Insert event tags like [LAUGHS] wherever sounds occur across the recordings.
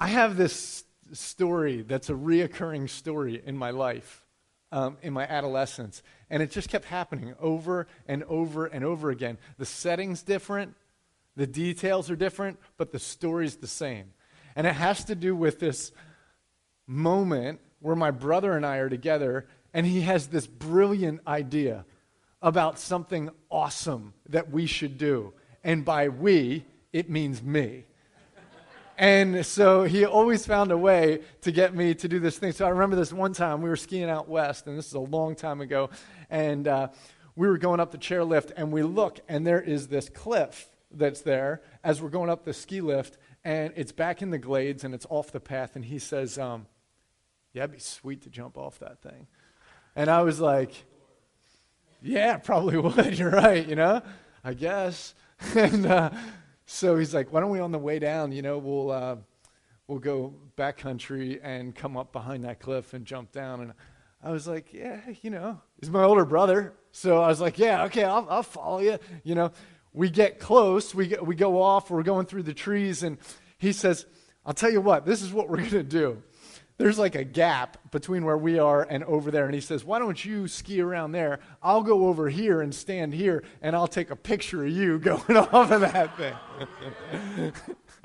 I have this story that's a reoccurring story in my life, um, in my adolescence. And it just kept happening over and over and over again. The setting's different, the details are different, but the story's the same. And it has to do with this moment where my brother and I are together, and he has this brilliant idea about something awesome that we should do. And by we, it means me. And so he always found a way to get me to do this thing. So I remember this one time we were skiing out west, and this is a long time ago, and uh, we were going up the chairlift, and we look, and there is this cliff that's there as we're going up the ski lift, and it's back in the glades, and it's off the path. And he says, um, "Yeah, it'd be sweet to jump off that thing." And I was like, "Yeah, probably [LAUGHS] would. You're right. You know, I guess." [LAUGHS] and uh, so he's like, why don't we on the way down, you know, we'll, uh, we'll go backcountry and come up behind that cliff and jump down. And I was like, yeah, you know, he's my older brother. So I was like, yeah, okay, I'll, I'll follow you. You know, we get close, we, get, we go off, we're going through the trees, and he says, I'll tell you what, this is what we're going to do there's like a gap between where we are and over there. And he says, Why don't you ski around there? I'll go over here and stand here, and I'll take a picture of you [LAUGHS] going off of that thing.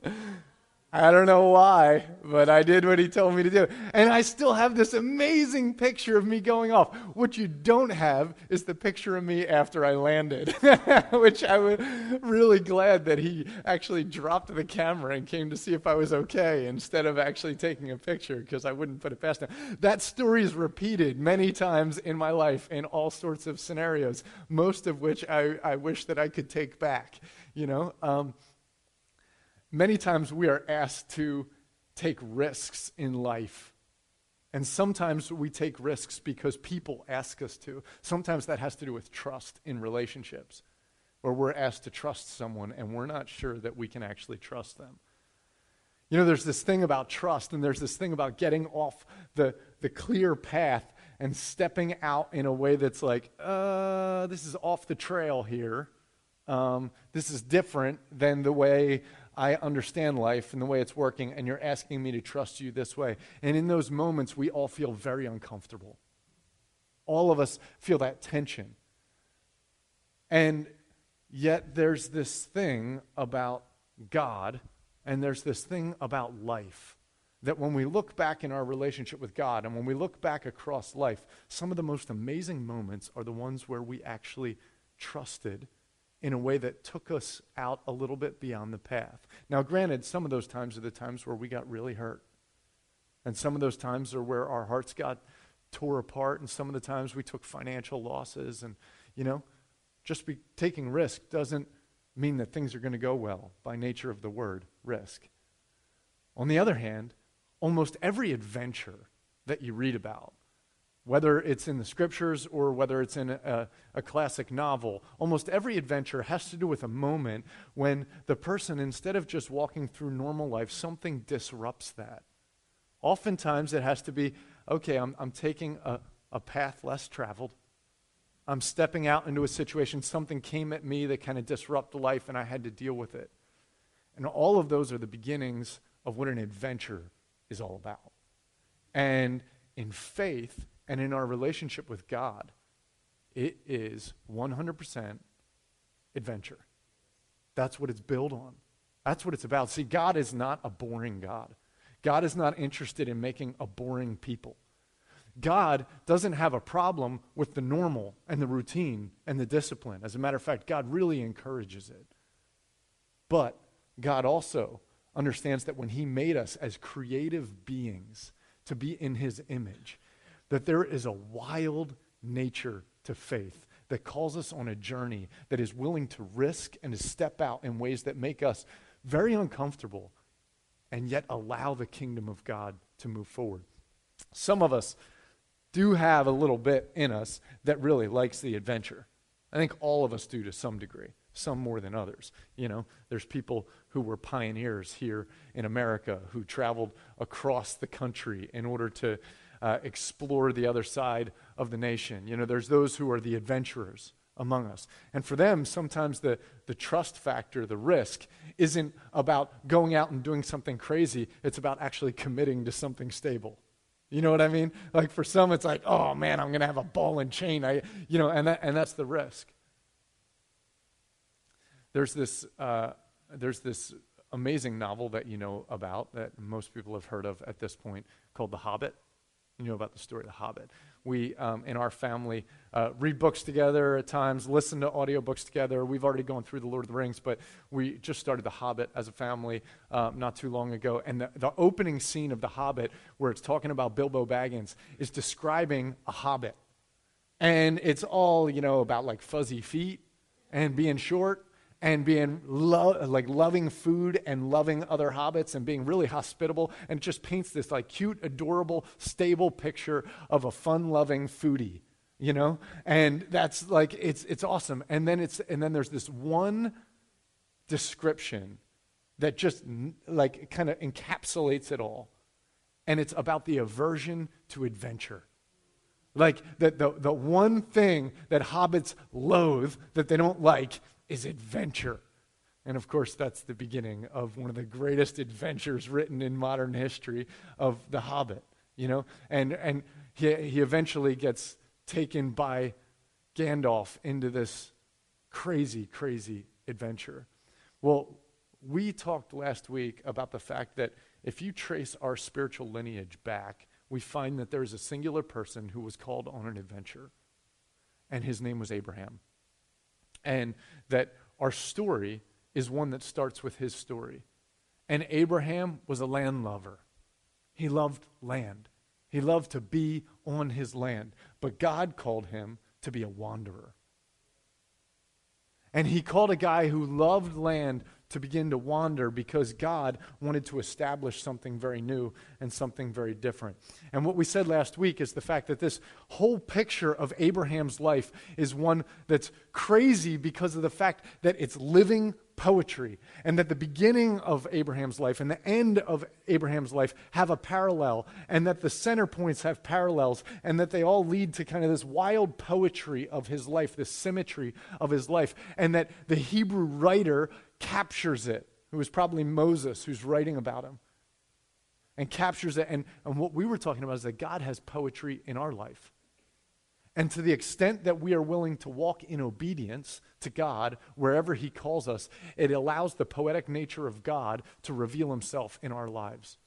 [LAUGHS] I don't know why, but I did what he told me to do. And I still have this amazing picture of me going off. What you don't have is the picture of me after I landed, [LAUGHS] which I was really glad that he actually dropped the camera and came to see if I was okay instead of actually taking a picture because I wouldn't put it past him. That story is repeated many times in my life in all sorts of scenarios, most of which I, I wish that I could take back, you know. Um, Many times we are asked to take risks in life. And sometimes we take risks because people ask us to. Sometimes that has to do with trust in relationships, where we're asked to trust someone and we're not sure that we can actually trust them. You know, there's this thing about trust, and there's this thing about getting off the, the clear path and stepping out in a way that's like, uh, this is off the trail here. Um, this is different than the way I understand life and the way it's working, and you're asking me to trust you this way. And in those moments, we all feel very uncomfortable. All of us feel that tension. And yet, there's this thing about God, and there's this thing about life that when we look back in our relationship with God and when we look back across life, some of the most amazing moments are the ones where we actually trusted in a way that took us out a little bit beyond the path. Now, granted, some of those times are the times where we got really hurt. And some of those times are where our hearts got tore apart. And some of the times we took financial losses. And, you know, just be, taking risk doesn't mean that things are going to go well by nature of the word risk. On the other hand, almost every adventure that you read about whether it's in the scriptures or whether it's in a, a, classic novel, almost every adventure has to do with a moment when the person, instead of just walking through normal life, something disrupts that. Oftentimes it has to be okay, I'm, I'm taking a, a path less traveled. I'm stepping out into a situation, something came at me that kind of disrupted life, and I had to deal with it. And all of those are the beginnings of what an adventure is all about. And in faith, and in our relationship with God, it is 100% adventure. That's what it's built on. That's what it's about. See, God is not a boring God. God is not interested in making a boring people. God doesn't have a problem with the normal and the routine and the discipline. As a matter of fact, God really encourages it. But God also understands that when He made us as creative beings to be in His image, that there is a wild nature to faith that calls us on a journey that is willing to risk and to step out in ways that make us very uncomfortable and yet allow the kingdom of God to move forward. Some of us do have a little bit in us that really likes the adventure. I think all of us do to some degree, some more than others. You know, there's people who were pioneers here in America who traveled across the country in order to uh, explore the other side of the nation. You know, there's those who are the adventurers. among us. And for them, sometimes the, the trust factor, the risk, isn't about going out and doing something crazy. It's about actually committing to something stable. You know what I mean? Like for some, it's like, oh man, I'm going to have a ball and chain. I, you know, and, that, and that's the risk. There's this, uh, there's this amazing novel that you know about that most people have heard of at this point called The Hobbit. You know about the story of The Hobbit. We, um, in our family, uh, read books together at times, listen to audiobooks together. We've already gone through The Lord of the Rings, but we just started The Hobbit as a family um, not too long ago. And the, the opening scene of The Hobbit, where it's talking about Bilbo Baggins, is describing a hobbit. And it's all, you know, about like fuzzy feet and being short and being lo- like loving food and loving other hobbits and being really hospitable and it just paints this like cute adorable stable picture of a fun-loving foodie you know? And that's like it's it's awesome. And then it's and then there's this one description that just like kind of encapsulates it all. And it's about the aversion to adventure. Like that the, the one thing that hobbits loathe that they don't like is adventure. And of course, that's the beginning of one of the greatest adventures written in modern history of The Hobbit, you know? And, and he, he eventually gets taken by Gandalf into this crazy, crazy adventure. Well, we talked last week about the fact that if you trace our spiritual lineage back, we find that there's a singular person who was called on an adventure, and his name was Abraham and that our story is one that starts with his story. And Abraham was a land lover. He loved land. He loved to be on his land. But God called him to be a wanderer. And he called a guy who loved land to begin to wander because God wanted to establish something very new and something very different. And what we said last week is the fact that this whole picture of Abraham's life is one that's crazy because of the fact that it's living poetry and that the beginning of Abraham's life and the end of Abraham's life have a parallel and that the center points have parallels and that they all lead to kind of this wild poetry of his life, this symmetry of his life, and that the Hebrew writer captures it, who was probably Moses who's writing about him, and captures it. And, and what we were talking about is that God has poetry in our life. And to the extent that we are willing to walk in obedience to God wherever He calls us, it allows the poetic nature of God to reveal Himself in our lives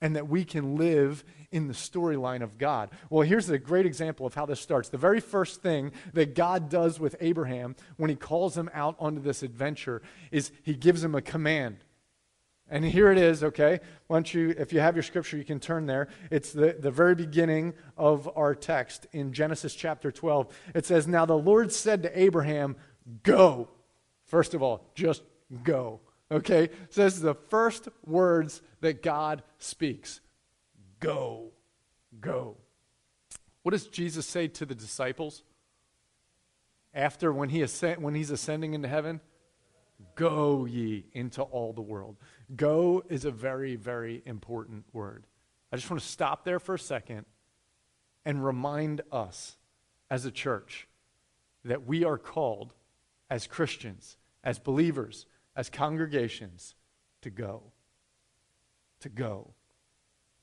and that we can live in the storyline of God. Well, here's a great example of how this starts. The very first thing that God does with Abraham when he calls him out onto this adventure is he gives him a command. And here it is, okay? Don't you, if you have your scripture, you can turn there. It's the, the very beginning of our text in Genesis chapter 12. It says, Now the Lord said to Abraham, Go. First of all, just go. Okay? So this is the first words that God speaks. Go. Go. What does Jesus say to the disciples? After when he ascend, when he's ascending into heaven? Go ye into all the world. Go is a very, very important word. I just want to stop there for a second and remind us as a church that we are called as Christians, as believers, as congregations to go. To go.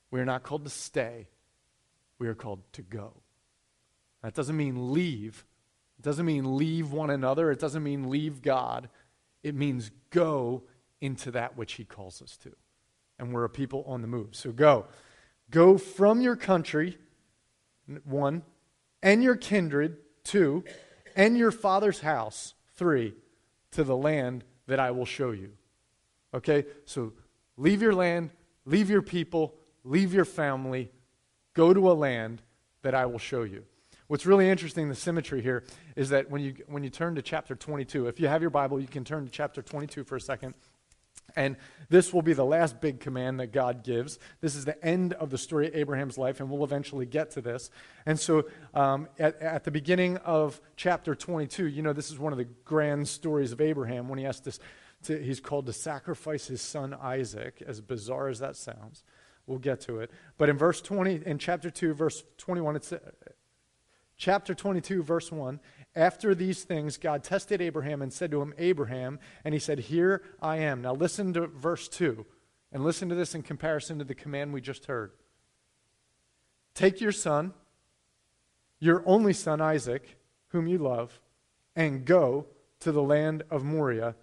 We are not called to stay, we are called to go. That doesn't mean leave. It doesn't mean leave one another. It doesn't mean leave God. It means go into that which He calls us to. And we're a people on the move. So go. Go from your country, one, and your kindred, two, and your father's house, three, to the land that I will show you. Okay? So leave your land, leave your people, leave your family, go to a land that I will show you. What's really interesting, the symmetry here, is that when you, when you turn to chapter 22, if you have your Bible, you can turn to chapter 22 for a second. And this will be the last big command that God gives. This is the end of the story of Abraham's life, and we'll eventually get to this. And so, um, at, at, the beginning of chapter 22, you know, this is one of the grand stories of Abraham when he has to, to he's called to sacrifice his son Isaac, as bizarre as that sounds. We'll get to it. But in verse 20, in chapter 2, verse 21, it's, chapter 22, verse 1. After these things, God tested Abraham and said to him, Abraham, and he said, Here I am. Now listen to verse 2, and listen to this in comparison to the command we just heard. Take your son, your only son Isaac, whom you love, and go to the land of Moriah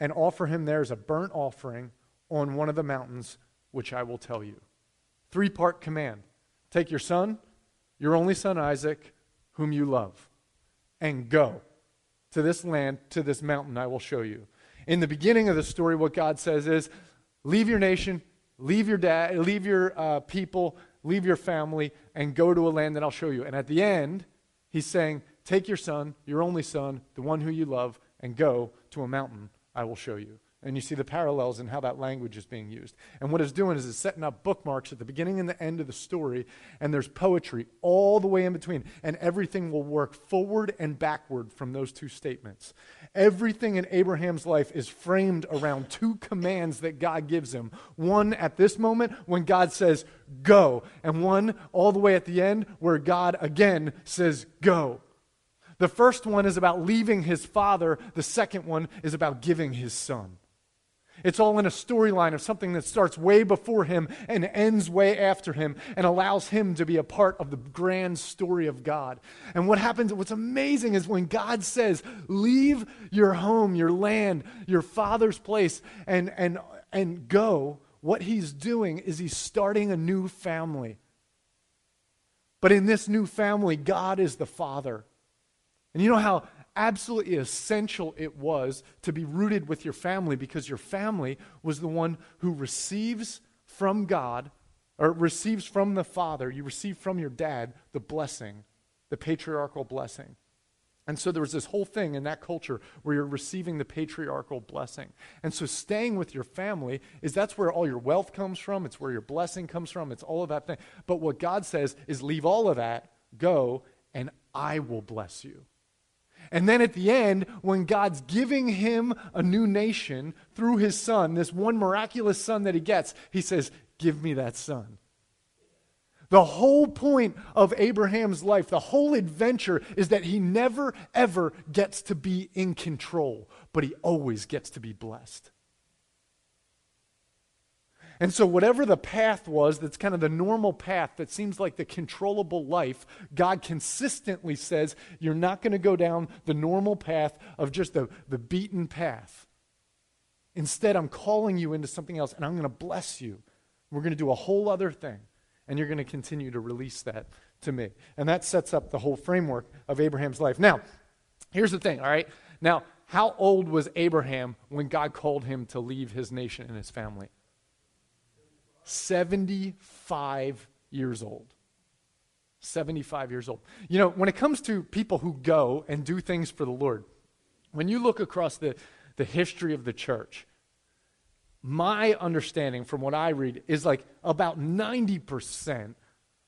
and offer him there as a burnt offering on one of the mountains which I will tell you. Three part command take your son, your only son Isaac, whom you love, and go to this land, to this mountain I will show you. In the beginning of the story, what God says is leave your nation, leave your dad, leave your uh, people, leave your family, and go to a land that I'll show you. And at the end, he's saying, Take your son, your only son, the one who you love, and go to a mountain I will show you. And you see the parallels in how that language is being used. And what it's doing is it's setting up bookmarks at the beginning and the end of the story, and there's poetry all the way in between. And everything will work forward and backward from those two statements. Everything in Abraham's life is framed around two commands that God gives him. One at this moment when God says, go, and one all the way at the end where God again says, go. The first one is about leaving his father, the second one is about giving his son. It's all in a storyline of something that starts way before him and ends way after him and allows him to be a part of the grand story of God. And what happens, what's amazing is when God says, Leave your home, your land, your father's place, and, and, and go, what he's doing is he's starting a new family. But in this new family, God is the father. And you know how absolutely essential it was to be rooted with your family because your family was the one who receives from God or receives from the Father, you receive from your dad the blessing, the patriarchal blessing. And so there was this whole thing in that culture where you're receiving the patriarchal blessing. And so staying with your family is that's where all your wealth comes from, it's where your blessing comes from, it's all of that thing. But what God says is leave all of that, go, and I will bless you. And then at the end, when God's giving him a new nation through his son, this one miraculous son that he gets, he says, Give me that son. The whole point of Abraham's life, the whole adventure, is that he never, ever gets to be in control, but he always gets to be blessed. And so, whatever the path was, that's kind of the normal path that seems like the controllable life, God consistently says, You're not going to go down the normal path of just the, the beaten path. Instead, I'm calling you into something else, and I'm going to bless you. We're going to do a whole other thing, and you're going to continue to release that to me. And that sets up the whole framework of Abraham's life. Now, here's the thing, all right? Now, how old was Abraham when God called him to leave his nation and his family? 75 years old. 75 years old. You know, when it comes to people who go and do things for the Lord, when you look across the, the history of the church, my understanding from what I read is like about 90%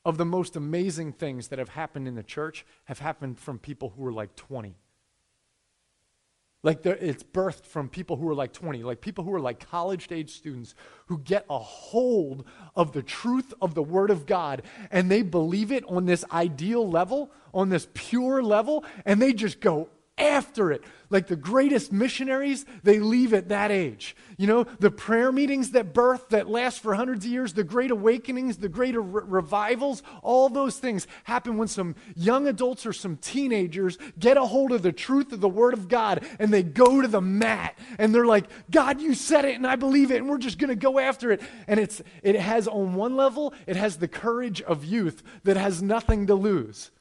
of the most amazing things that have happened in the church have happened from people who were like 20. Like it's birthed from people who are like 20, like people who are like college age students who get a hold of the truth of the Word of God and they believe it on this ideal level, on this pure level, and they just go after it. Like the greatest missionaries, they leave at that age. You know, the prayer meetings that birth, that last for hundreds of years, the great awakenings, the great re- revivals, all those things happen when some young adults or some teenagers get a hold of the truth of the Word of God and they go to the mat and they're like, God, you said it and I believe it and we're just going to go after it. And it's, it has, on one level, it has the courage of youth that has nothing to lose.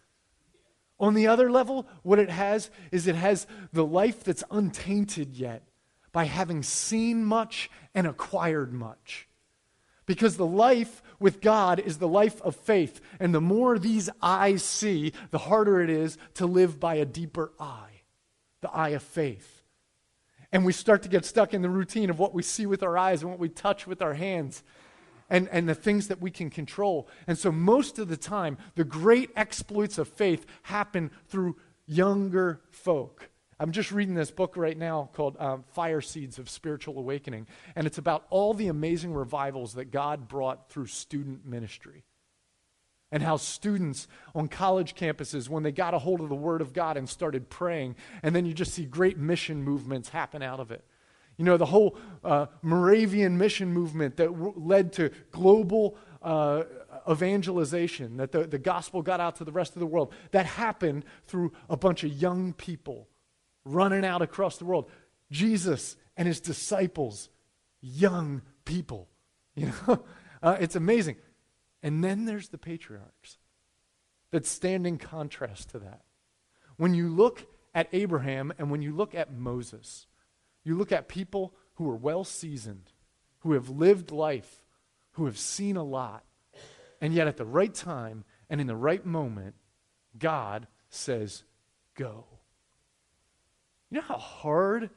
On the other level, what it has is it has the life that's untainted yet by having seen much and acquired much. Because the life with God is the life of faith. And the more these eyes see, the harder it is to live by a deeper eye, the eye of faith. And we start to get stuck in the routine of what we see with our eyes and what we touch with our hands and, and the things that we can control. And so, most of the time, the great exploits of faith happen through younger folk. I'm just reading this book right now called um, Fire Seeds of Spiritual Awakening, and it's about all the amazing revivals that God brought through student ministry. and how students on college campuses, when they got a hold of the Word of God and started praying, and then you just see great mission movements happen out of it. You know, the whole uh, Moravian mission movement that w- led to global uh, evangelization, that the, the gospel got out to the rest of the world, that happened through a bunch of young people running out across the world. Jesus and his disciples, young people. You know, [LAUGHS] uh, it's amazing. And then there's the patriarchs that stand in contrast to that. When you look at Abraham and when you look at Moses, you look at people who are well seasoned, who have lived life, who have seen a lot, and yet at the right time and in the right moment, God says, Go. You know how hard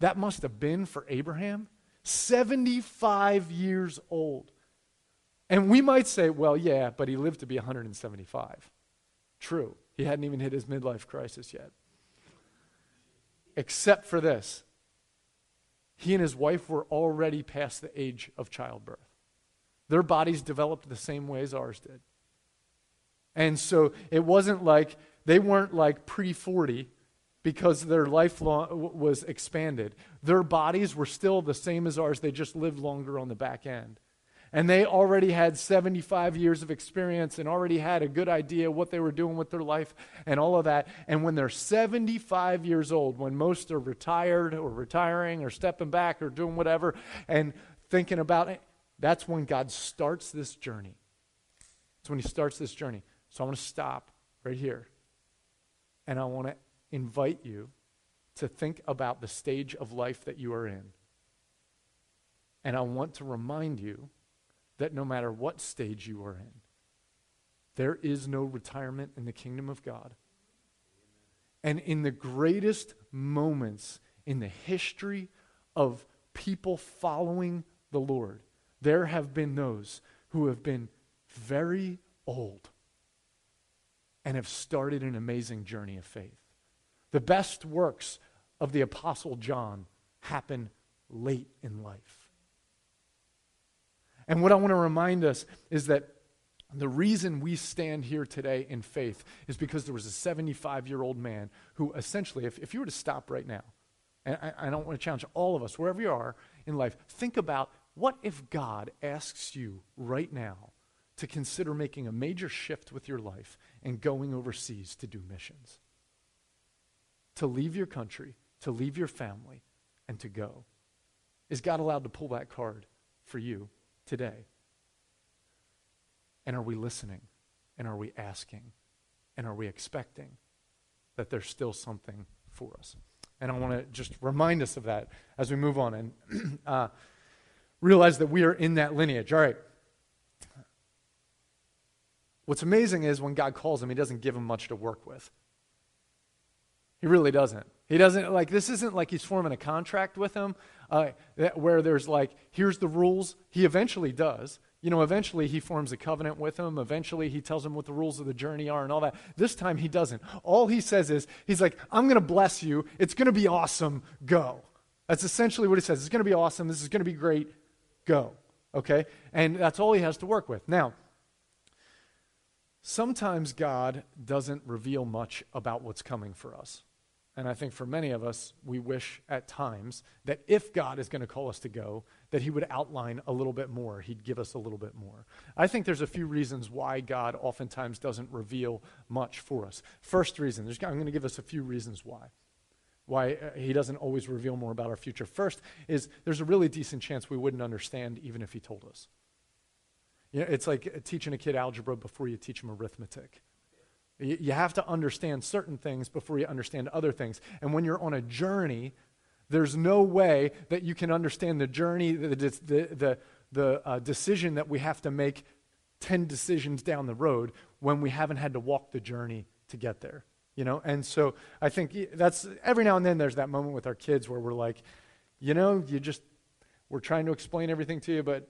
that must have been for Abraham? 75 years old. And we might say, well, yeah, but he lived to be 175. True. He hadn't even hit his midlife crisis yet. Except for this he and his wife were already past the age of childbirth. Their bodies developed the same way as ours did. And so it wasn't like they weren't like pre 40 because their life was expanded. Their bodies were still the same as ours, they just lived longer on the back end and they already had 75 years of experience and already had a good idea what they were doing with their life and all of that. And when they're 75 years old, when most are retired or retiring or stepping back or doing whatever and thinking about it, that's when God starts this journey. That's when He starts this journey. So I want to stop right here. And I want to invite you to think about the stage of life that you are in. And I want to remind you that no matter what stage you are in, there is no retirement in the kingdom of God. And in the greatest moments in the history of people following the Lord, there have been those who have been very old and have started an amazing journey of faith. The best works of the Apostle John happen late in life. And what I want to remind us is that the reason we stand here today in faith is because there was a 75 year old man who essentially, if, if you were to stop right now, and I, I don't want to challenge all of us, wherever you are in life, think about what if God asks you right now to consider making a major shift with your life and going overseas to do missions? To leave your country, to leave your family, and to go. Is God allowed to pull that card for you today? And are we listening? And are we asking? And are we expecting that there's still something for us? And I want to just remind us of that as we move on and [CLEARS THROAT] uh, realize that we are in that lineage. All right. What's amazing is when God calls him, he doesn't give him much to work with. He really doesn't. He doesn't, like, this isn't like he's forming a contract with him uh, where there's like, here's the rules. He eventually does. You know, eventually he forms a covenant with him. Eventually he tells him what the rules of the journey are and all that. This time he doesn't. All he says is, he's like, I'm going to bless you. It's going to be awesome. Go. That's essentially what he says. It's going to be awesome. This is going to be great. Go. Okay? And that's all he has to work with. Now, sometimes God doesn't reveal much about what's coming for us. And I think for many of us, we wish at times that if God is going to call us to go, that He would outline a little bit more. He'd give us a little bit more. I think there's a few reasons why God oftentimes doesn't reveal much for us. First reason, I'm going to give us a few reasons why. Why uh, He doesn't always reveal more about our future. First is there's a really decent chance we wouldn't understand even if He told us. You know, it's like teaching a kid algebra before you teach him arithmetic. You have to understand certain things before you understand other things. And when you're on a journey, there's no way that you can understand the journey, the, the, the, the uh, decision that we have to make 10 decisions down the road when we haven't had to walk the journey to get there. You know, and so I think that's every now and then there's that moment with our kids where we're like, you know, you just, we're trying to explain everything to you, but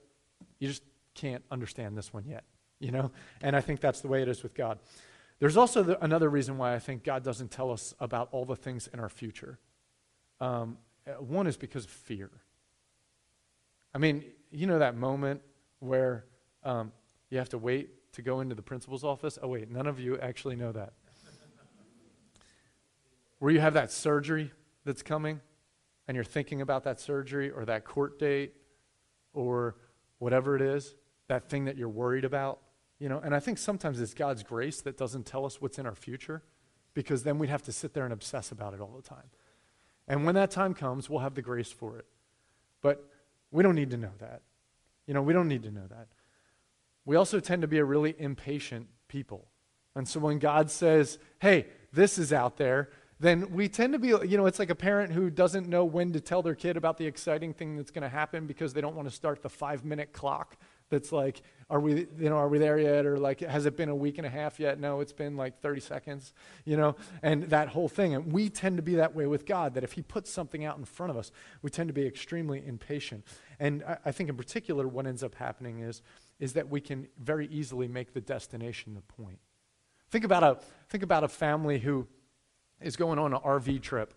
you just can't understand this one yet, you know? And I think that's the way it is with God. There's also the, another reason why I think God doesn't tell us about all the things in our future. Um, uh, one is because of fear. I mean, you know that moment where um, You have to wait to go into the principal's office. Oh, wait, none of you actually know that. Where you have that surgery that's coming and you're thinking about that surgery or that court date or whatever it is, that thing that you're worried about, you know, and I think sometimes it's God's grace that doesn't tell us what's in our future because then we'd have to sit there and obsess about it all the time. And when that time comes, we'll have the grace for it. But we don't need to know that. You know, we don't need to know that. We also tend to be a really impatient people. And so when God says, hey, this is out there, then we tend to be, you know, it's like a parent who doesn't know when to tell their kid about the exciting thing that's going to happen because they don't want to start the five minute clock that's like, are we, you know, are we there yet? Or like, has it been a week and a half yet? No, it's been like 30 seconds, you know, and that whole thing. And we tend to be that way with God, that if He puts something out in front of us, we tend to be extremely impatient. And I, I think in particular, what ends up happening is, is that we can very easily make the destination the point. Think about a, think about a family who is going on an RV trip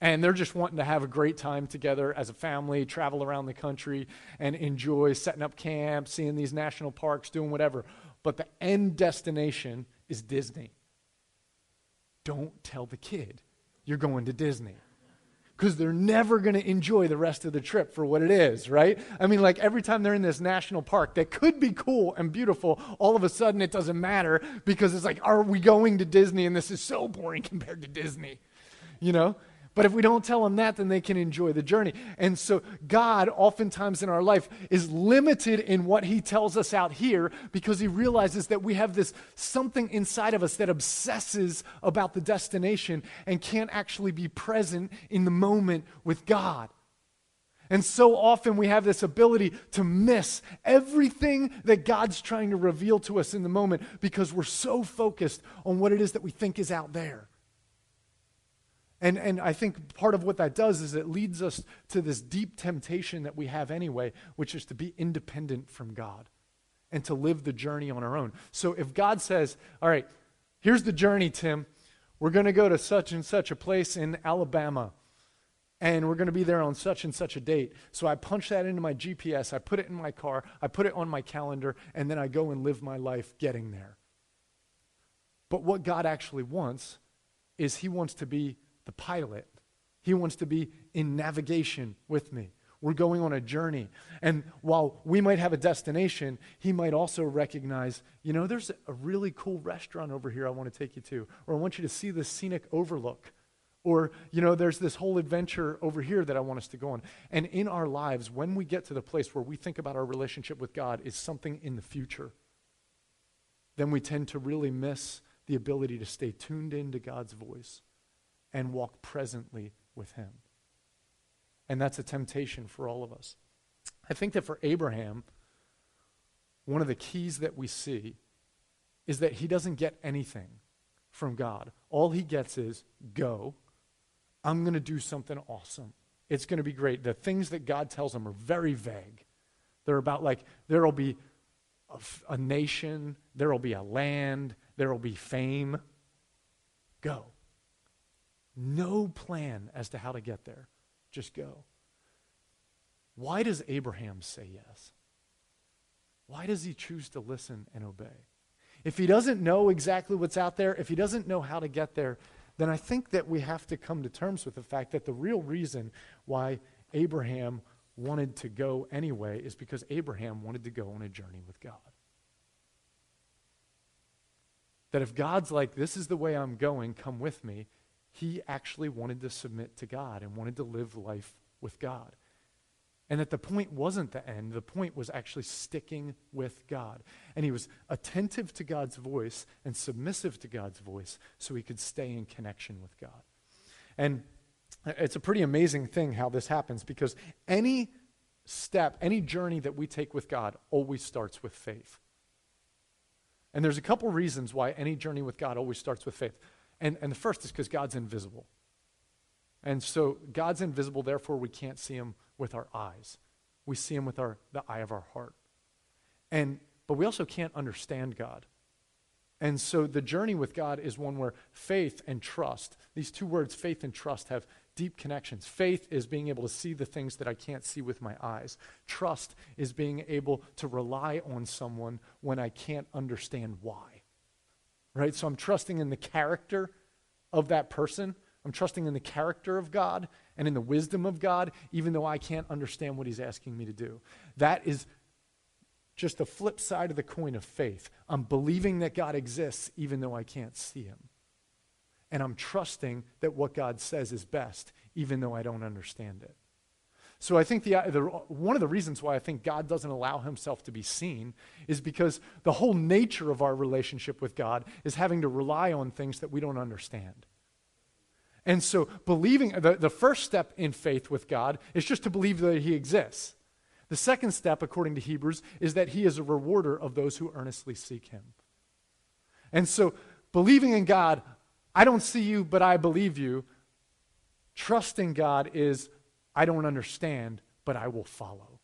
and they're just wanting to have a great time together as a family, travel around the country and enjoy setting up camp, seeing these national parks, doing whatever. But the end destination is Disney. Don't tell the kid you're going to Disney because they're never going to enjoy the rest of the trip for what it is, right? I mean, like every time they're in this national park that could be cool and beautiful, all of a sudden it doesn't matter because it's like, are we going to Disney? And this is so boring [LAUGHS] compared to Disney, you know? But if we don't tell them that, then they can enjoy the journey. And so, God, oftentimes in our life, is limited in what He tells us out here because He realizes that we have this something inside of us that obsesses about the destination and can't actually be present in the moment with God. And so often we have this ability to miss everything that God's trying to reveal to us in the moment because we're so focused on what it is that we think is out there. And, and I think part of what that does is it leads us to this deep temptation that we have anyway, which is to be independent from God and to live the journey on our own. So if God says, All right, here's the journey, Tim, we're going to go to such and such a place in Alabama, and we're going to be there on such and such a date. So I punch that into my GPS, I put it in my car, I put it on my calendar, and then I go and live my life getting there. But what God actually wants is He wants to be the pilot. He wants to be in navigation with me. We're going on a journey. And while we might have a destination, he might also recognize, you know, there's a really cool restaurant over here I want to take you to, or I want you to see this scenic overlook. Or, you know, there's this whole adventure over here that I want us to go on. And in our lives, when we get to the place where we think about our relationship with God is something in the future, then we tend to really miss the ability to stay tuned into God's voice and walk presently with Him. And that's a temptation for all of us. I think that for Abraham, one of the keys that we see is that he doesn't get anything from God. All he gets is go. I'm going to do something awesome. It's going to be great. The things that God tells him are very vague. They're about like there'll be a, a nation, there'll be a land, there'll be fame. Go. No plan as to how to get there. Just go. Why does Abraham say yes? Why does he choose to listen and obey? If he doesn't know exactly what's out there, if he doesn't know how to get there, then I think that we have to come to terms with the fact that the real reason why Abraham wanted to go anyway is because Abraham wanted to go on a journey with God. That if God's like, this is the way I'm going, come with me, he actually wanted to submit to God and wanted to live life with God. And that the point wasn't the end, the point was actually sticking with God. And he was attentive to God's voice and submissive to God's voice so he could stay in connection with God. And it's a pretty amazing thing how this happens because any step, any journey that we take with God always starts with faith. And there's a couple reasons why any journey with God always starts with faith. And, and the first is because God's invisible. And so God's invisible, therefore we can't see him with our eyes. We see him with our, the eye of our heart. And, but we also can't understand God. And so the journey with God is one where faith and trust, these two words, faith and trust, have deep connections. Faith is being able to see the things that I can't see with my eyes. Trust is being able to rely on someone when I can't understand why. Right? So I'm trusting in the character of that person. I'm trusting in the character of God and in the wisdom of God, even though I can't understand what He's asking me to do. That is just the flip side of the coin of faith. I'm believing that God exists, even though I can't see Him and I'm trusting that what God says is best, even though I don't understand it. So I think the, uh, the, one of the reasons why I think God doesn't allow himself to be seen is because the whole nature of our relationship with God is having to rely on things that we don't understand. And so believing, the, the first step in faith with God is just to believe that he exists. The second step, according to Hebrews, is that he is a rewarder of those who earnestly seek him. And so believing in God I don't see you, but I believe you. Trusting God is, I don't understand, but I will follow.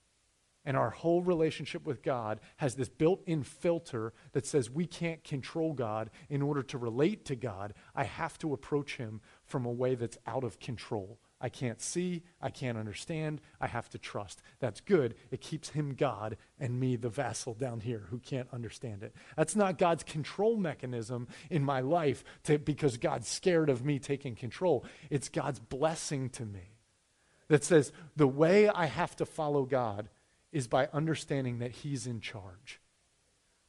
And our whole relationship with God has this built in filter that says we can't control God in order to relate to God. I have to approach Him from a way that's out of control. I can't see, I can't understand, I have to trust. That's good. It keeps him God and me, the vassal down here who can't understand it. That's not God's control mechanism in my life to, because God's scared of me taking control. It's God's blessing to me that says the way I have to follow God is by understanding that he's in charge.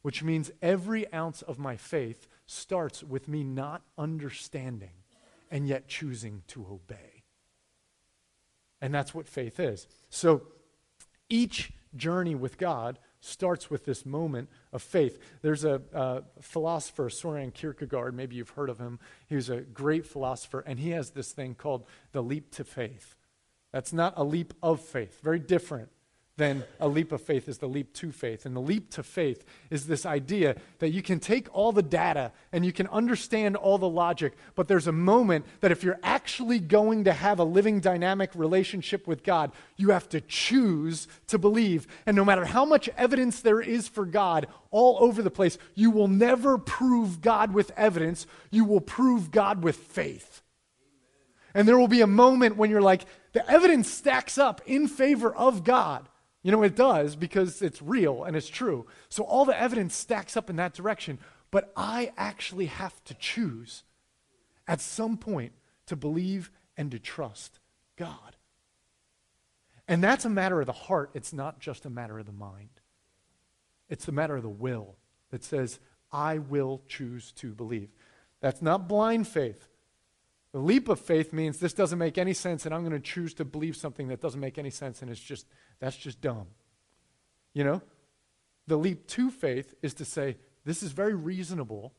Which means every ounce of my faith starts with me not understanding and yet choosing to obey. And that's what faith is. So each journey with God starts with this moment of faith. There's a philosopher, Soren Kierkegaard, maybe you've heard of him. He was a great philosopher, and he has this thing called the leap to faith. That's not a leap of faith, very different than a leap of faith is the leap to faith. And the leap to faith is this idea that you can take all the data and you can understand all the logic, but there's a moment that if you're actually going to have a living, dynamic relationship with God, you have to choose to believe. And no matter how much evidence there is for God all over the place, you will never prove God with evidence, you will prove God with faith. And there will be a moment when you're like, the evidence stacks up in favor of God. You know, it does because it's real and it's true. So all the evidence stacks up in that direction. But I actually have to choose at some point to believe and to trust God. And that's a matter of the heart. It's not just a matter of the mind. It's a matter of the will that says, I will choose to believe. That's not blind faith. The leap of faith means this doesn't make any sense, and I'm going to choose to believe something that doesn't make any sense, and it's just, that's just dumb. You know? The leap to faith is to say, this is very reasonable.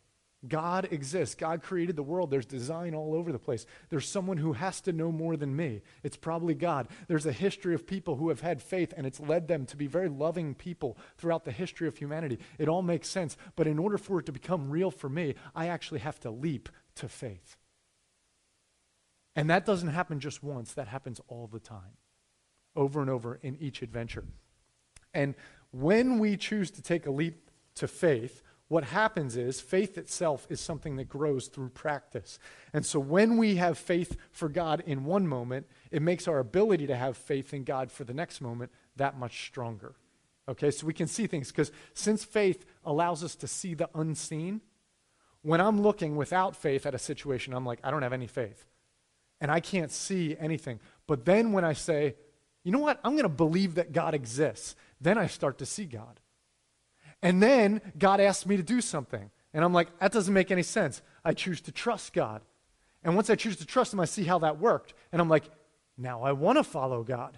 God exists. God created the world. There's design all over the place. There's someone who has to know more than me. It's probably God. There's a history of people who have had faith, and it's led them to be very loving people throughout the history of humanity. It all makes sense. But in order for it to become real for me, I actually have to leap to faith. And that doesn't happen just once, that happens all the time, over and over in each adventure. And when we choose to take a leap to faith, what happens is faith itself is something that grows through practice. And so when we have faith for God in one moment, it makes our ability to have faith in God for the next moment that much stronger. Okay, so we can see things because since faith allows us to see the unseen, when I'm looking without faith at a situation, I'm like, I don't have any faith and I can't see anything. But then when I say, you know what, I'm going to believe that God exists, then I start to see God. And then God asks me to do something. And I'm like, that doesn't make any sense. I choose to trust God. And once I choose to trust Him, I see how that worked. And I'm like, now I want to follow God.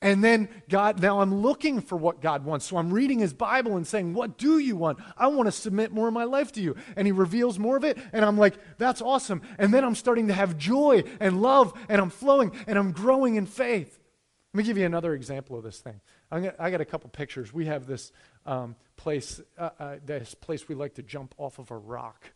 And then God, now I'm looking for what God wants. So I'm reading his Bible and saying, What do you want? I want to submit more of my life to you. And he reveals more of it. And I'm like, That's awesome. And then I'm starting to have joy and love and I'm flowing and I'm growing in faith. Let me give you another example of this thing. Gonna, I got a couple pictures. We have this um, place, uh, uh, this place we like to jump off of a rock,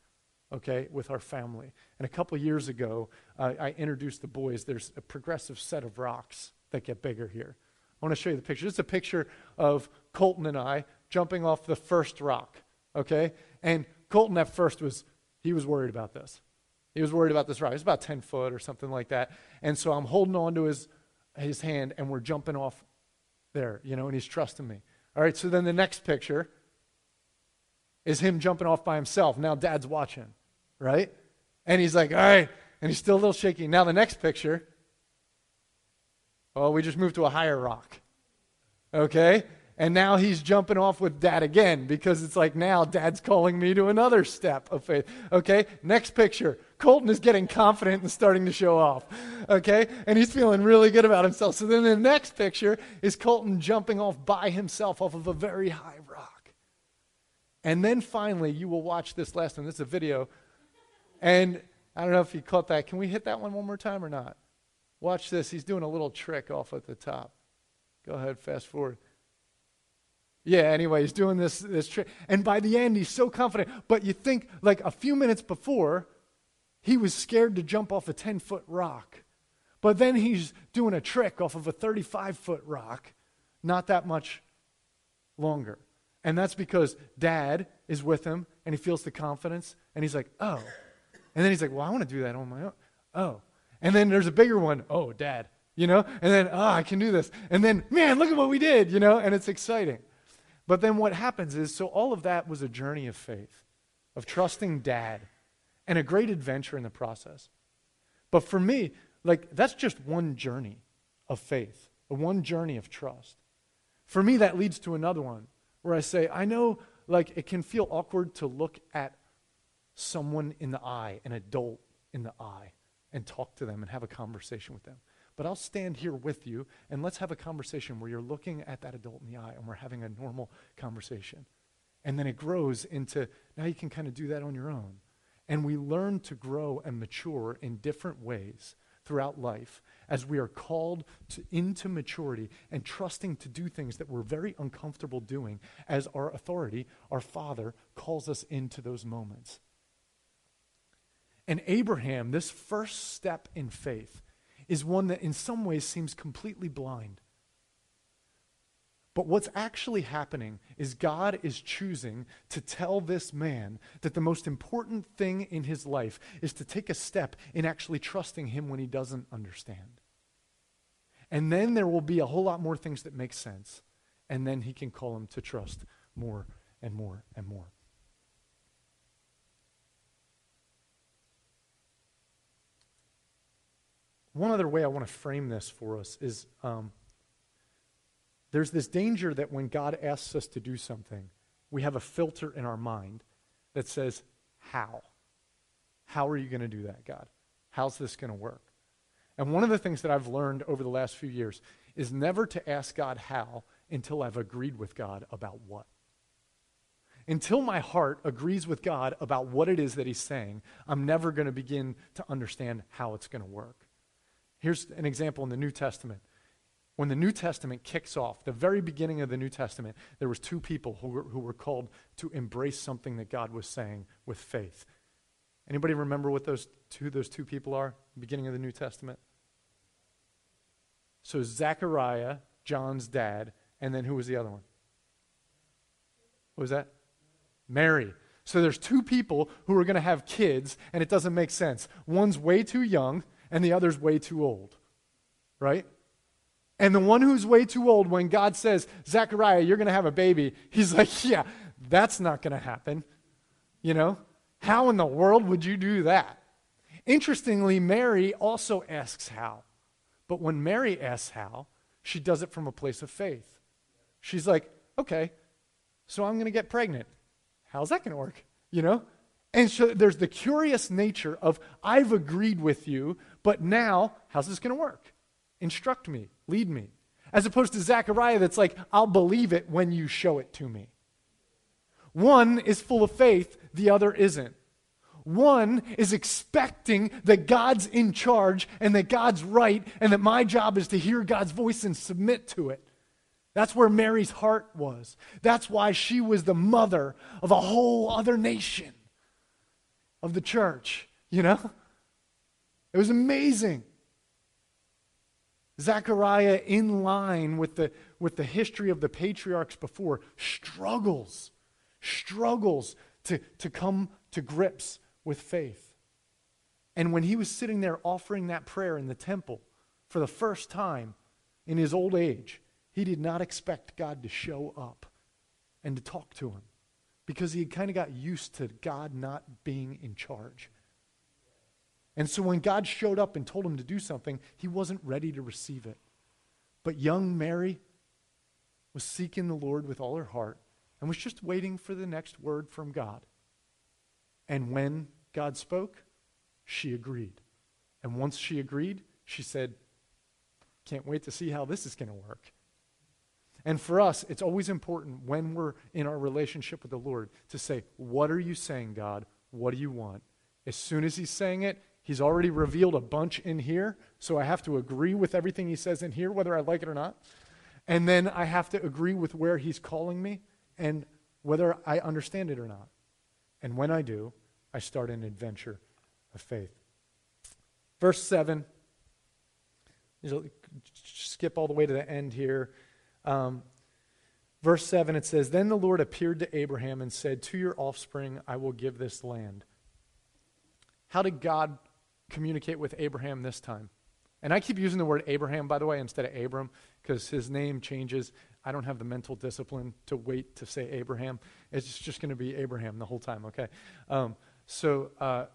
okay, with our family. And a couple years ago, uh, I introduced the boys. There's a progressive set of rocks that get bigger here. I want to show you the picture. This is a picture of Colton and I jumping off the first rock, okay? And Colton at first was, he was worried about this. He was worried about this rock. It's about 10 foot or something like that. And so I'm holding on to his, his hand and we're jumping off there, you know, and he's trusting me. All right, so then the next picture is him jumping off by himself. Now dad's watching, right? And he's like, all right, and he's still a little shaky. Now the next picture, oh, we just moved to a higher rock. Okay? And now he's jumping off with dad again because it's like now dad's calling me to another step of faith. Okay? Next picture. Colton is getting confident and starting to show off. Okay? And he's feeling really good about himself. So then the next picture is Colton jumping off by himself off of a very high rock. And then finally, you will watch this last one. This is a video. And I don't know if you caught that. Can we hit that one one more time or not? Watch this. He's doing a little trick off at the top. Go ahead, fast forward. Yeah, anyway, he's doing this, this trick. And by the end, he's so confident. But you think, like a few minutes before, he was scared to jump off a 10 foot rock. But then he's doing a trick off of a 35 foot rock, not that much longer. And that's because dad is with him and he feels the confidence and he's like, oh. And then he's like, well, I want to do that on my own. Oh. And then there's a bigger one. Oh, dad. You know? And then, oh, I can do this. And then, man, look at what we did, you know? And it's exciting. But then what happens is so all of that was a journey of faith, of trusting dad, and a great adventure in the process. But for me, like, that's just one journey of faith, one journey of trust. For me, that leads to another one where I say, I know, like, it can feel awkward to look at someone in the eye, an adult in the eye, and talk to them and have a conversation with them. But I'll stand here with you and let's have a conversation where you're looking at that adult in the eye and we're having a normal conversation. And then it grows into now you can kind of do that on your own. And we learn to grow and mature in different ways throughout life as we are called to, into maturity and trusting to do things that we're very uncomfortable doing as our authority, our Father, calls us into those moments. And Abraham, this first step in faith, is one that in some ways seems completely blind. But what's actually happening is God is choosing to tell this man that the most important thing in his life is to take a step in actually trusting him when he doesn't understand. And then there will be a whole lot more things that make sense. And then he can call him to trust more and more and more. One other way I want to frame this for us is um, there's this danger that when God asks us to do something, we have a filter in our mind that says, How? How are you going to do that, God? How's this going to work? And one of the things that I've learned over the last few years is never to ask God how until I've agreed with God about what. Until my heart agrees with God about what it is that He's saying, I'm never going to begin to understand how it's going to work. Here's an example in the New Testament. When the New Testament kicks off, the very beginning of the New Testament, there was two people who were, who were called to embrace something that God was saying with faith. Anybody remember what those two, those two people are? Beginning of the New Testament? So Zechariah, John's dad, and then who was the other one? What was that? Mary. So there's two people who are going to have kids, and it doesn't make sense. One's way too young, and the other's way too old. Right? And the one who's way too old, when God says, Zechariah, you're going to have a baby, he's [LAUGHS] like, yeah, that's not going to happen. You know? How in the world would you do that? Interestingly, Mary also asks how. But when Mary asks how, she does it from a place of faith. She's like, okay, so I'm going to get pregnant. How's that going to work? You know? And so there's the curious nature of, I've agreed with you, but now, how's this going to work? Instruct me, lead me. As opposed to Zechariah, that's like, I'll believe it when you show it to me. One is full of faith, the other isn't. One is expecting that God's in charge and that God's right and that my job is to hear God's voice and submit to it. That's where Mary's heart was. That's why she was the mother of a whole other nation of the church, you know? It was amazing. Zechariah, in line with the, with the history of the patriarchs before, struggles, struggles to, to come to grips with faith. And when he was sitting there offering that prayer in the temple for the first time in his old age, he did not expect God to show up and to talk to him because he had kind of got used to God not being in charge. And so when God showed up and told him to do something, he wasn't ready to receive it. But young Mary was seeking the Lord with all her heart and was just waiting for the next word from God. And when God spoke, she agreed. And once she agreed, she said, Can't wait to see how this is going to work. And for us, it's always important when we're in our relationship with the Lord to say, What are you saying, God? What do you want? As soon as He's saying it, He's already revealed a bunch in here, so I have to agree with everything He says in here, whether I like it or not. And then I have to agree with where He's calling me and whether I understand it or not. And when I do, I start an adventure of faith. Verse 7, skip all the way to the end here. Um, verse 7, it says, Then the Lord appeared to Abraham and said, To your offspring I will give this land. How did God communicate with Abraham this time? And I keep using the word Abraham, by the way, instead of Abram, because his name changes. I don't have the mental discipline to wait to say Abraham. It's just going to be Abraham the whole time, okay? Um, so, uh,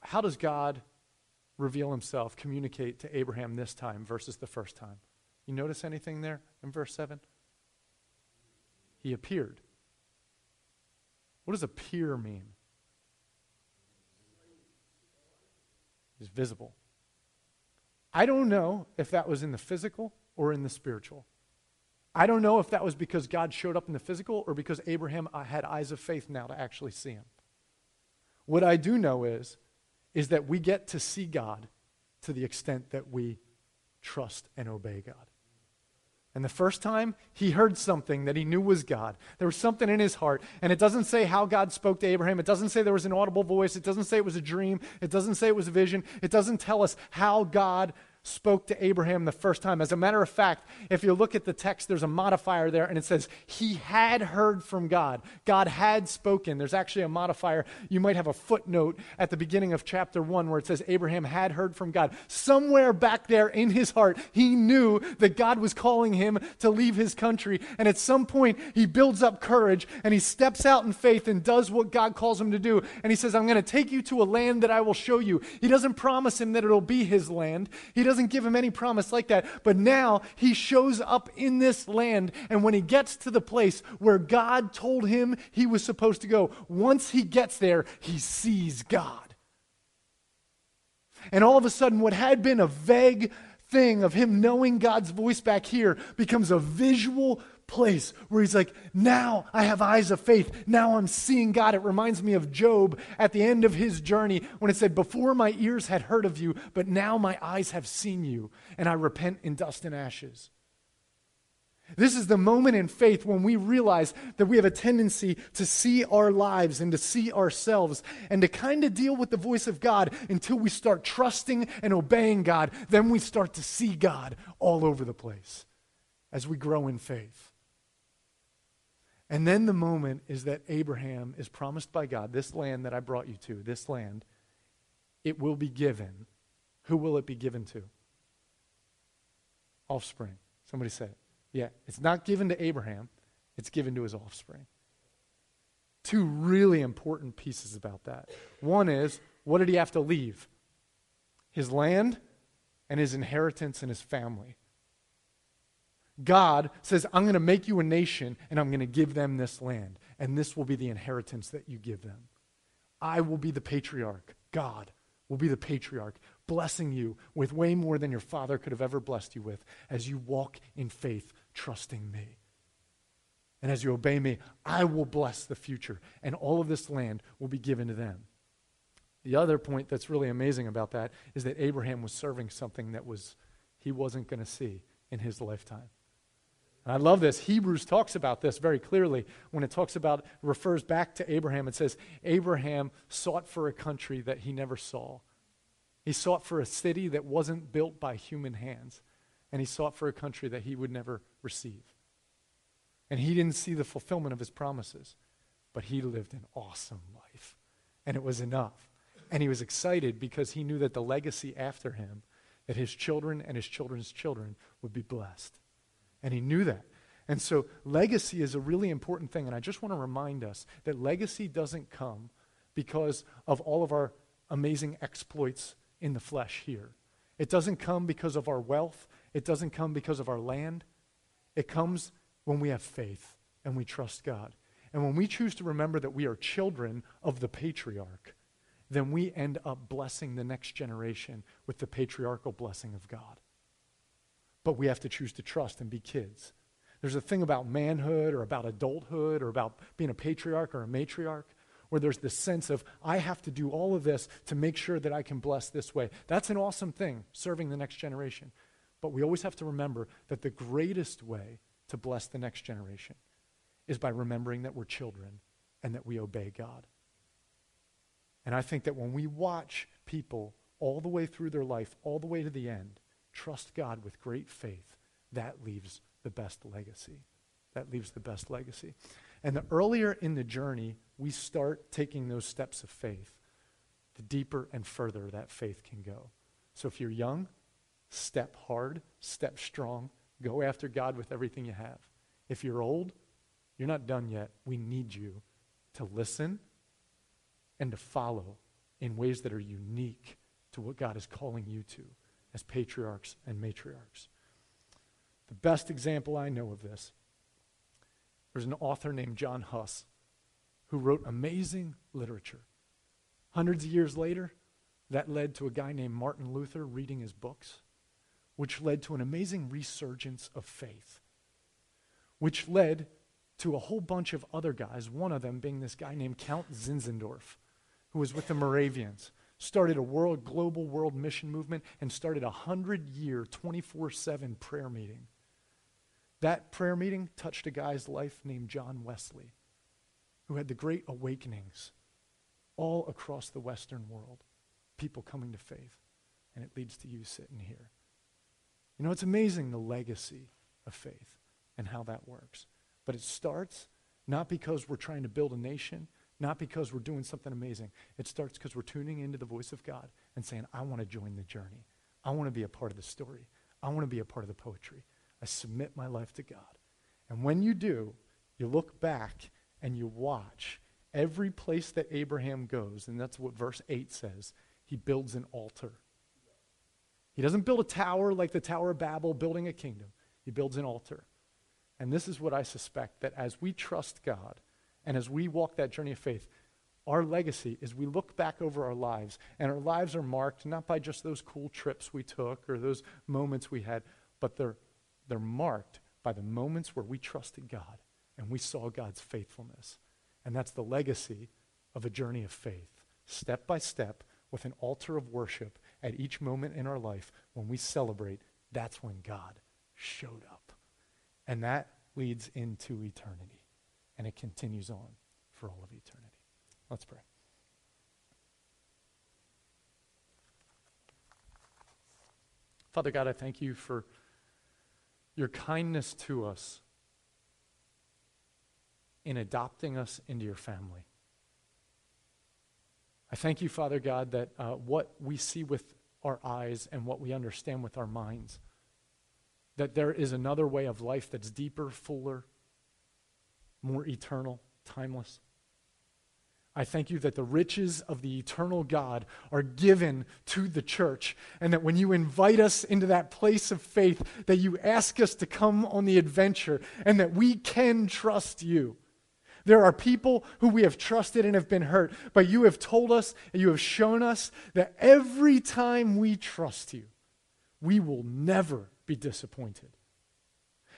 how does God reveal himself, communicate to Abraham this time versus the first time? You notice anything there in verse 7? He appeared. What does appear mean? He's visible. I don't know if that was in the physical or in the spiritual. I don't know if that was because God showed up in the physical or because Abraham uh, had eyes of faith now to actually see him. What I do know is, is that we get to see God to the extent that we trust and obey God. And the first time, he heard something that he knew was God. There was something in his heart. And it doesn't say how God spoke to Abraham. It doesn't say there was an audible voice. It doesn't say it was a dream. It doesn't say it was a vision. It doesn't tell us how God spoke to Abraham the first time. As a matter of fact, if you look at the text, there's a modifier there and it says, He had heard from God. God had spoken. There's actually a modifier. You might have a footnote at the beginning of chapter 1 where it says, Abraham had heard from God. Somewhere back there in his heart, he knew that God was calling him to leave his country. And at some point, he builds up courage and he steps out in faith and does what God calls him to do. And he says, I'm going to take you to a land that I will show you. He doesn't promise him that it'll be his land. He doesn't give him any promise like that. But now he shows up in this land. And when he gets to the place where God told him he was supposed to go, once he gets there, he sees God. And all of a sudden, what had been a vague thing of him knowing God's voice back here becomes a visual place where he's like, now I have eyes of faith. Now I'm seeing God. It reminds me of Job at the end of his journey when it said, Before my ears had heard of you, but now my eyes have seen you, and I repent in dust and ashes. This is the moment in faith when we realize that we have a tendency to see our lives and to see ourselves and to kind of deal with the voice of God until we start trusting and obeying God. Then we start to see God all over the place as we grow in faith. And then the moment is that Abraham is promised by God this land that I brought you to, this land, it will be given. Who will it be given to? Offspring. Somebody say it. Yeah, it's not given to Abraham, it's given to his offspring. Two really important pieces about that. One is, what did he have to leave? His land and his inheritance and his family. God says, I'm going to make you a nation and I'm going to give them this land, and this will be the inheritance that you give them. I will be the patriarch. God will be the patriarch, blessing you with way more than your father could have ever blessed you with as you walk in faith, trusting me. And as you obey me, I will bless the future, and all of this land will be given to them. The other point that's really amazing about that is that Abraham was serving something that was he wasn't going to see in his lifetime. I love this. Hebrews talks about this very clearly when it talks about, refers back to Abraham. It says, Abraham sought for a country that he never saw. He sought for a city that wasn't built by human hands. And he sought for a country that he would never receive. And he didn't see the fulfillment of his promises, but he lived an awesome life. And it was enough. And he was excited because he knew that the legacy after him, that his children and his children's children would be blessed. And he knew that. And so legacy is a really important thing. And I just want to remind us that legacy doesn't come because of all of our amazing exploits in the flesh here. It doesn't come because of our wealth. It doesn't come because of our land. It comes when we have faith and we trust God. And when we choose to remember that we are children of the patriarch, then we end up blessing the next generation with the patriarchal blessing of God. But we have to choose to trust and be kids. There's a thing about manhood or about adulthood or about being a patriarch or a matriarch where there's this sense of, I have to do all of this to make sure that I can bless this way. That's an awesome thing, serving the next generation. But we always have to remember that the greatest way to bless the next generation is by remembering that we're children and that we obey God. And I think that when we watch people all the way through their life, all the way to the end, trust God with great faith, that leaves the best legacy. That leaves the best legacy. And the earlier in the journey we start taking those steps of faith, the deeper and further that faith can go. So if you're young, step hard, step strong, go after God with everything you have. If you're old, you're not done yet. We need you to listen and to follow in ways that are unique to what God is calling you to as patriarchs and matriarchs. The best example I know of this, there's an author named John Huss who wrote amazing literature. Hundreds of years later, that led to a guy named Martin Luther reading his books, which led to an amazing resurgence of faith, which led to a whole bunch of other guys, one of them being this guy named Count Zinzendorf, who was with the Moravians, started a world, global world mission movement, and started a hundred year, 24 7 prayer meeting. That prayer meeting touched a guy's life named John Wesley, who had the great awakenings all across the Western world, people coming to faith. And it leads to you sitting here. You know, it's amazing the legacy of faith and how that works. But it starts not because we're trying to build a nation, not because we're doing something amazing. It starts because we're tuning into the voice of God and saying, I want to join the journey. I want to be a part of the story. I want to be a part of the poetry. I submit my life to God. And when you do, you look back and you watch every place that Abraham goes, and that's what verse 8 says, he builds an altar. He doesn't build a tower like the Tower of Babel, building a kingdom. He builds an altar. And this is what I suspect that as we trust God and as we walk that journey of faith, our legacy is we look back over our lives, and our lives are marked not by just those cool trips we took or those moments we had, but they're, they're marked by the moments where we trusted God and we saw God's faithfulness. And that's the legacy of a journey of faith, step by step, with an altar of worship at each moment in our life when we celebrate. That's when God showed up. And that leads into eternity. And it continues on for all of eternity. Let's pray. Father God, I thank you for your kindness to us in adopting us into your family. I thank you, Father God, that uh, what we see with our eyes and what we understand with our minds that there is another way of life that's deeper, fuller, more eternal, timeless. I thank you that the riches of the eternal God are given to the church, and that when you invite us into that place of faith, that you ask us to come on the adventure, and that we can trust you. There are people who we have trusted and have been hurt, but you have told us and you have shown us that every time we trust you, we will never be disappointed.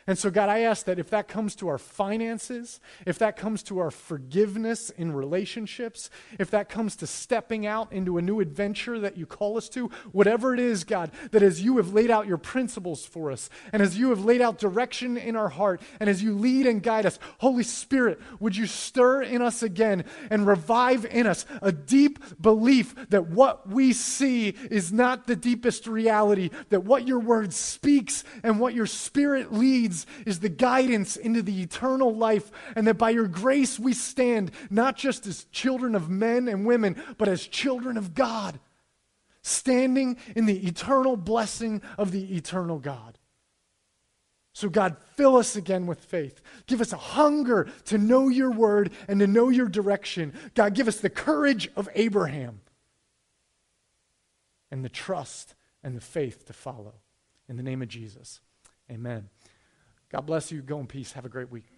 And so, God, I ask that if that comes to our finances, if that comes to our forgiveness in relationships, if that comes to stepping out into a new adventure that you call us to, whatever it is, God, that as you have laid out your principles for us, and as you have laid out direction in our heart, and as you lead and guide us, Holy Spirit, would you stir in us again and revive in us a deep belief that what we see is not the deepest reality, that what your word speaks and what your spirit leads leads is the guidance into the eternal life, and that by your grace we stand not just as children of men and women, but as children of God, standing in the eternal blessing of the eternal God. So, God, fill us again with faith. Give us a hunger to know your word and to know your direction. God, give us the courage of Abraham and the trust and the faith to follow. In the name of Jesus, amen. God bless you. Go in peace. Have a great week.